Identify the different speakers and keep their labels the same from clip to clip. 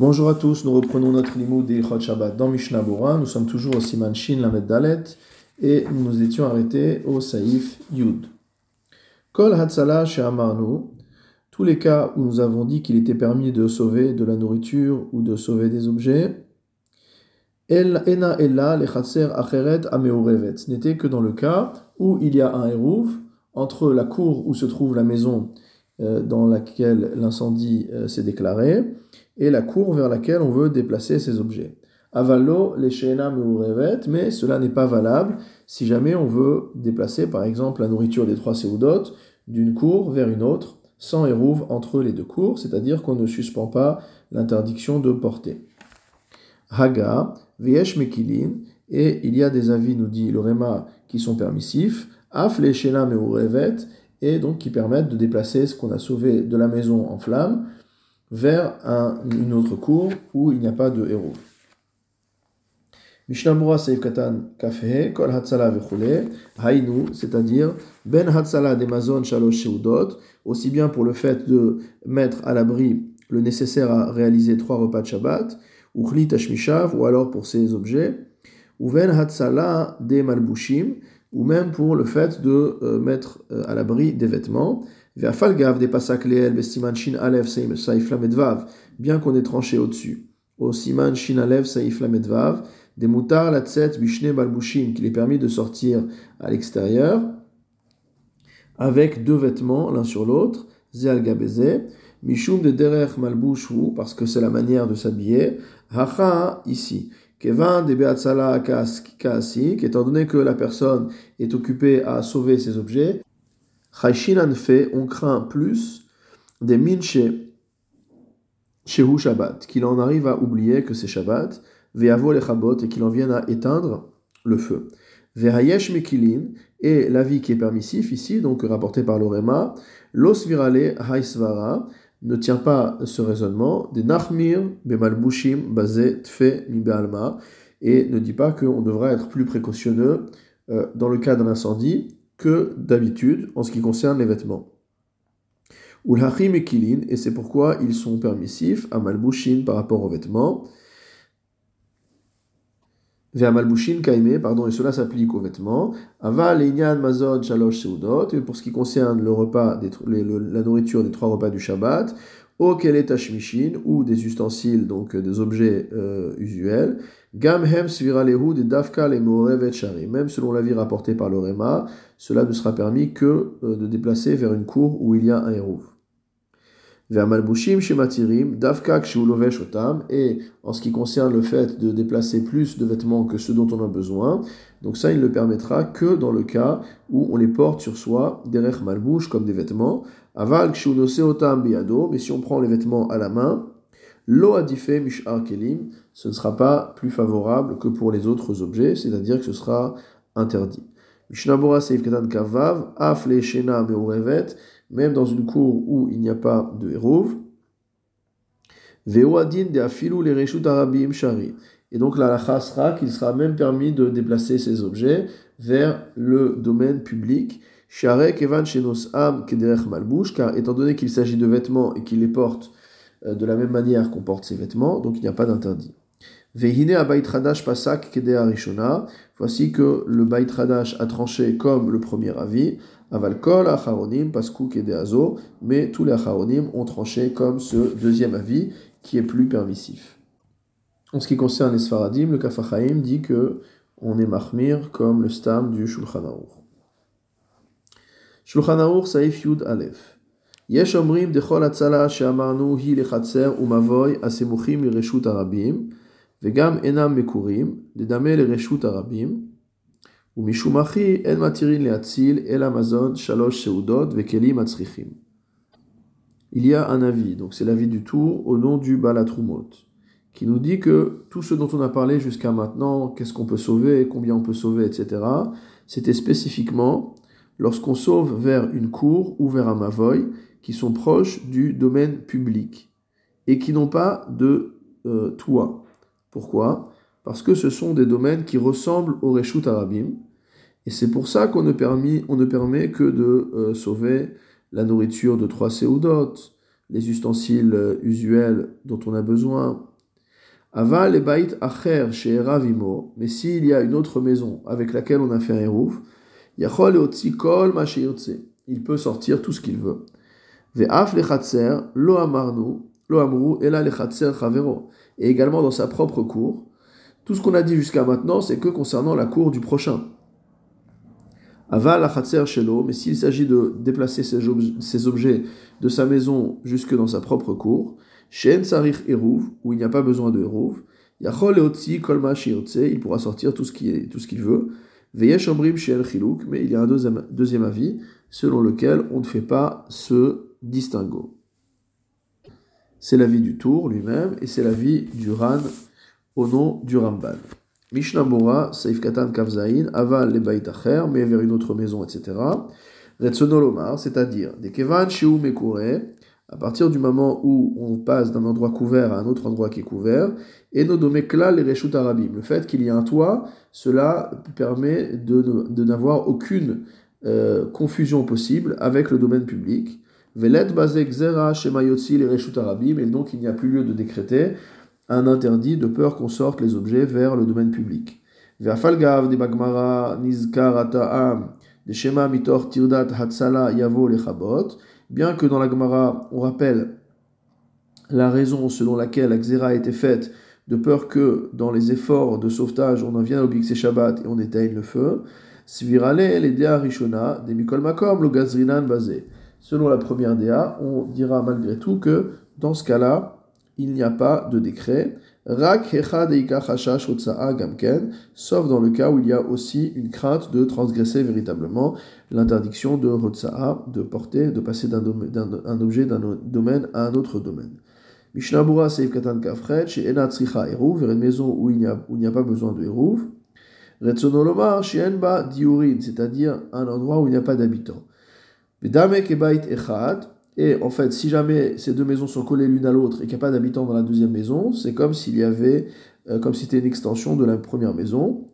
Speaker 1: Bonjour à tous, nous reprenons notre limoud d'Ilchot Shabbat dans Mishnah Bora. Nous sommes toujours au Siman Shin Lamed et nous étions arrêtés au Saïf Yud. Kol Hatzala She'amarnu, tous les cas où nous avons dit qu'il était permis de sauver de la nourriture ou de sauver des objets, El Ena Ella Lechatser Acheret n'était que dans le cas où il y a un hérouv entre la cour où se trouve la maison dans laquelle l'incendie euh, s'est déclaré et la cour vers laquelle on veut déplacer ces objets. Avalo, les revet, mais cela n'est pas valable si jamais on veut déplacer par exemple la nourriture des trois séoudotes d'une cour vers une autre, sans érouve entre les deux cours, c'est-à-dire qu'on ne suspend pas l'interdiction de porter. Haga, Viesh Mekilin, et il y a des avis, nous dit le Réma, qui sont permissifs, Af les revet, et donc qui permettent de déplacer ce qu'on a sauvé de la maison en flamme vers une autre cour où il n'y a pas de héros. Mishnamura Seif Katan Kafhe, Kol Hatzala Vechule, Hainu, c'est-à-dire Ben Hatzala Demazon Shalosh Sheudot, aussi bien pour le fait de mettre à l'abri le nécessaire à réaliser trois repas de Shabbat, ou Chli Tashmishav, ou alors pour ces objets, ou Ben Hatzala de Malbushim, ou même pour le fait de euh, mettre euh, à l'abri des vêtements, bien qu'on ait tranché au-dessus. Au siman shin alev saif lamedvav, des mutar la tset bishne balbushim, qu'il est permis de sortir à l'extérieur avec deux vêtements l'un sur l'autre, zeal gabeze, mishum de derech malbushu, parce que c'est la manière de s'habiller, hacha ici. Kevin de beatzala kaasik, étant donné que la personne est occupée à sauver ses objets, Chayshinan fait, on craint plus des minche Shehu Shabbat, qu'il en arrive à oublier que c'est Shabbat, Ve'avo le Chabot, et qu'il en vienne à éteindre le feu. Ve'hayesh Mekilin, et l'avis qui est permissif ici, donc rapporté par l'Orema, Los Virale Haisvara, ne tient pas ce raisonnement, des Nachmir Bemalbushim Bazé Tfe Mibealma, et ne dit pas qu'on devra être plus précautionneux euh, dans le cas d'un incendie que d'habitude en ce qui concerne les vêtements. Ulhachim et kilin, et c'est pourquoi ils sont permissifs à malbushin par rapport aux vêtements. Vers malbushin kaime, pardon, et cela s'applique aux vêtements. Ava leinyan mazon shalosh seudot, et pour ce qui concerne le repas, la nourriture des trois repas du Shabbat, au kelet ou des ustensiles, donc des objets euh, usuels. Gam hem sviralehu de dafka le Même selon l'avis rapporté par le Réma, cela ne sera permis que euh, de déplacer vers une cour où il y a un héros. Vers malbushim shematirim, dafka otam, et en ce qui concerne le fait de déplacer plus de vêtements que ceux dont on a besoin, donc ça il ne le permettra que dans le cas où on les porte sur soi, derech malbouche comme des vêtements, aval otam biado, mais si on prend les vêtements à la main, Lo adifé mishar kelim, ce ne sera pas plus favorable que pour les autres objets, c'est-à-dire que ce sera interdit. Kavav, même dans une cour où il n'y a pas de hérouv. Veoadin de afilu les reshut arabim shari. Et donc la lacha sera qu'il sera même permis de déplacer ces objets vers le domaine public. Share kevan shenos am kederech malbouche, car étant donné qu'il s'agit de vêtements et qu'il les porte euh, de la même manière qu'on porte ses vêtements, donc il n'y a pas d'interdit. Vehine abayit radash pasak kedea rishona. Voici que le bayit radash a tranché comme le premier avis. Avalkol acharonim pasku kedeazo. Mais tous les acharonim ont tranché comme ce deuxième avis qui est plus permissif. En ce qui concerne les Sfaradim, le Kafachaim dit que on est mahmir comme le stam du Shulchan Aruch. Shulchan Aruch Saif Yud Aleph. יש אומרים דכל הצלה שאמרנו היא לחצר ומבוי הסמוכים לרשות הרבים, il y a un avis, donc c'est l'avis du tour au nom du Balatrumot, qui nous dit que tout ce dont on a parlé jusqu'à maintenant, qu'est-ce qu'on peut sauver, combien on peut sauver, etc., c'était spécifiquement lorsqu'on sauve vers une cour ou vers un mavoy qui sont proches du domaine public et qui n'ont pas de euh, toit. Pourquoi? Parce que ce sont des domaines qui ressemblent au Reshut Arabim, et c'est pour ça qu'on ne, permet, on ne permet que de euh, sauver la nourriture de trois séoudotes, les ustensiles euh, usuels dont on a besoin, Aval et bait acher chez Ravimo, mais s'il y a une autre maison avec laquelle on a fait un eruv, yachol et kol il peut sortir tout ce qu'il veut. Ve'af lo amarnu lo amru chavero. Et également dans sa propre cour. Tout ce qu'on a dit jusqu'à maintenant, c'est que concernant la cour du prochain. Aval chez shelo, mais s'il s'agit de déplacer ses objets de sa maison jusque dans sa propre cour, Shen Sarich Eruv, où il n'y a pas besoin de Eruv, Yachol Eotzi Kolma il pourra sortir tout ce qu'il veut. Veyesh Omrim Shel Chiluk, mais il y a un deuxième, deuxième avis, selon lequel on ne fait pas ce distinguo. C'est l'avis du Tour lui-même, et c'est l'avis du Ran au nom du Ramban. Mishnah Bora, Saif Katan Kavzain, Aval le Acher, mais vers une autre maison, etc. Retsonolomar, c'est-à-dire, des Kevan Shiu Mekure, à partir du moment où on passe d'un endroit couvert à un autre endroit qui est couvert, et nos domekla les reshut arabim. Le fait qu'il y ait un toit, cela permet de, n'avoir aucune euh, confusion possible avec le domaine public. Velet bazek zera shemayotzi les reshut arabim, et donc il n'y a plus lieu de décréter un interdit de peur qu'on sorte les objets vers le domaine public. Ve'afalgav de bagmara nizkar de shema mitor tirdat hatsala yavo lechabot, bien que dans la Gemara, on rappelle la raison selon laquelle la Xéra a été faite, de peur que dans les efforts de sauvetage, on en vienne au Bixé Shabbat et on éteigne le feu. Svirale, les Rishona, des Mikol Makom, le Gazrinan basé. Selon la première Dea, on dira malgré tout que dans ce cas-là, il n'y a pas de décret. Rak gamken, sauf dans le cas où il y a aussi une crainte de transgresser véritablement l'interdiction de hotsa'a, de porter, de passer d'un objet d'un domaine à un autre domaine. Mishnabura seif katan kafret, chez enat eruv, vers une maison où il n'y a, pas besoin de eruv. Retsonolomar, chez enba diurin, c'est-à-dire un endroit où il n'y a pas d'habitants. Et en fait, si jamais ces deux maisons sont collées l'une à l'autre et qu'il n'y a pas d'habitants dans la deuxième maison, c'est comme s'il y avait, euh, comme si c'était une extension de la première maison.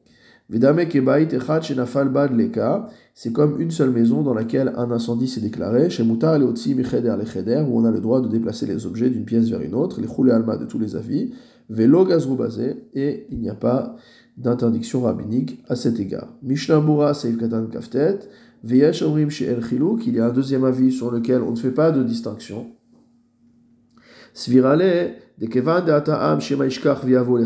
Speaker 1: C'est comme une seule maison dans laquelle un incendie s'est déclaré. Chez Moutar où on a le droit de déplacer les objets d'une pièce vers une autre, les roulés alma de tous les avis. Vélo et il n'y a pas d'interdiction rabbinique à cet égard. Mishnah Mura Seif Kaftet. Chez El qu'il y a un deuxième avis sur lequel on ne fait pas de distinction. Svirale, de Kevan de Ata'am Ishkach Viavo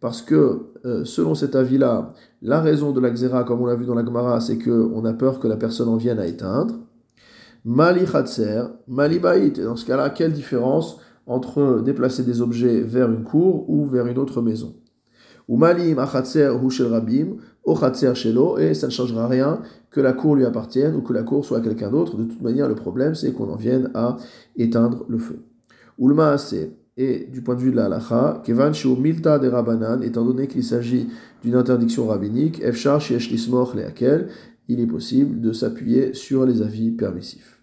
Speaker 1: parce que euh, selon cet avis-là, la raison de la xéra, comme on l'a vu dans la Gemara, c'est qu'on a peur que la personne en vienne à éteindre. Mali Khatser, Mali Baït. Dans ce cas-là, quelle différence entre déplacer des objets vers une cour ou vers une autre maison? Ou Malim Achatser Hushel Rabim, Ochatser Shelo, et ça ne changera rien que la cour lui appartienne ou que la cour soit à quelqu'un d'autre. De toute manière, le problème, c'est qu'on en vienne à éteindre le feu. Ulma c'est et du point de vue de la halacha, kevan milta de rabanan, étant donné qu'il s'agit d'une interdiction rabbinique, efshar lismoch leakel, il est possible de s'appuyer sur les avis permissifs.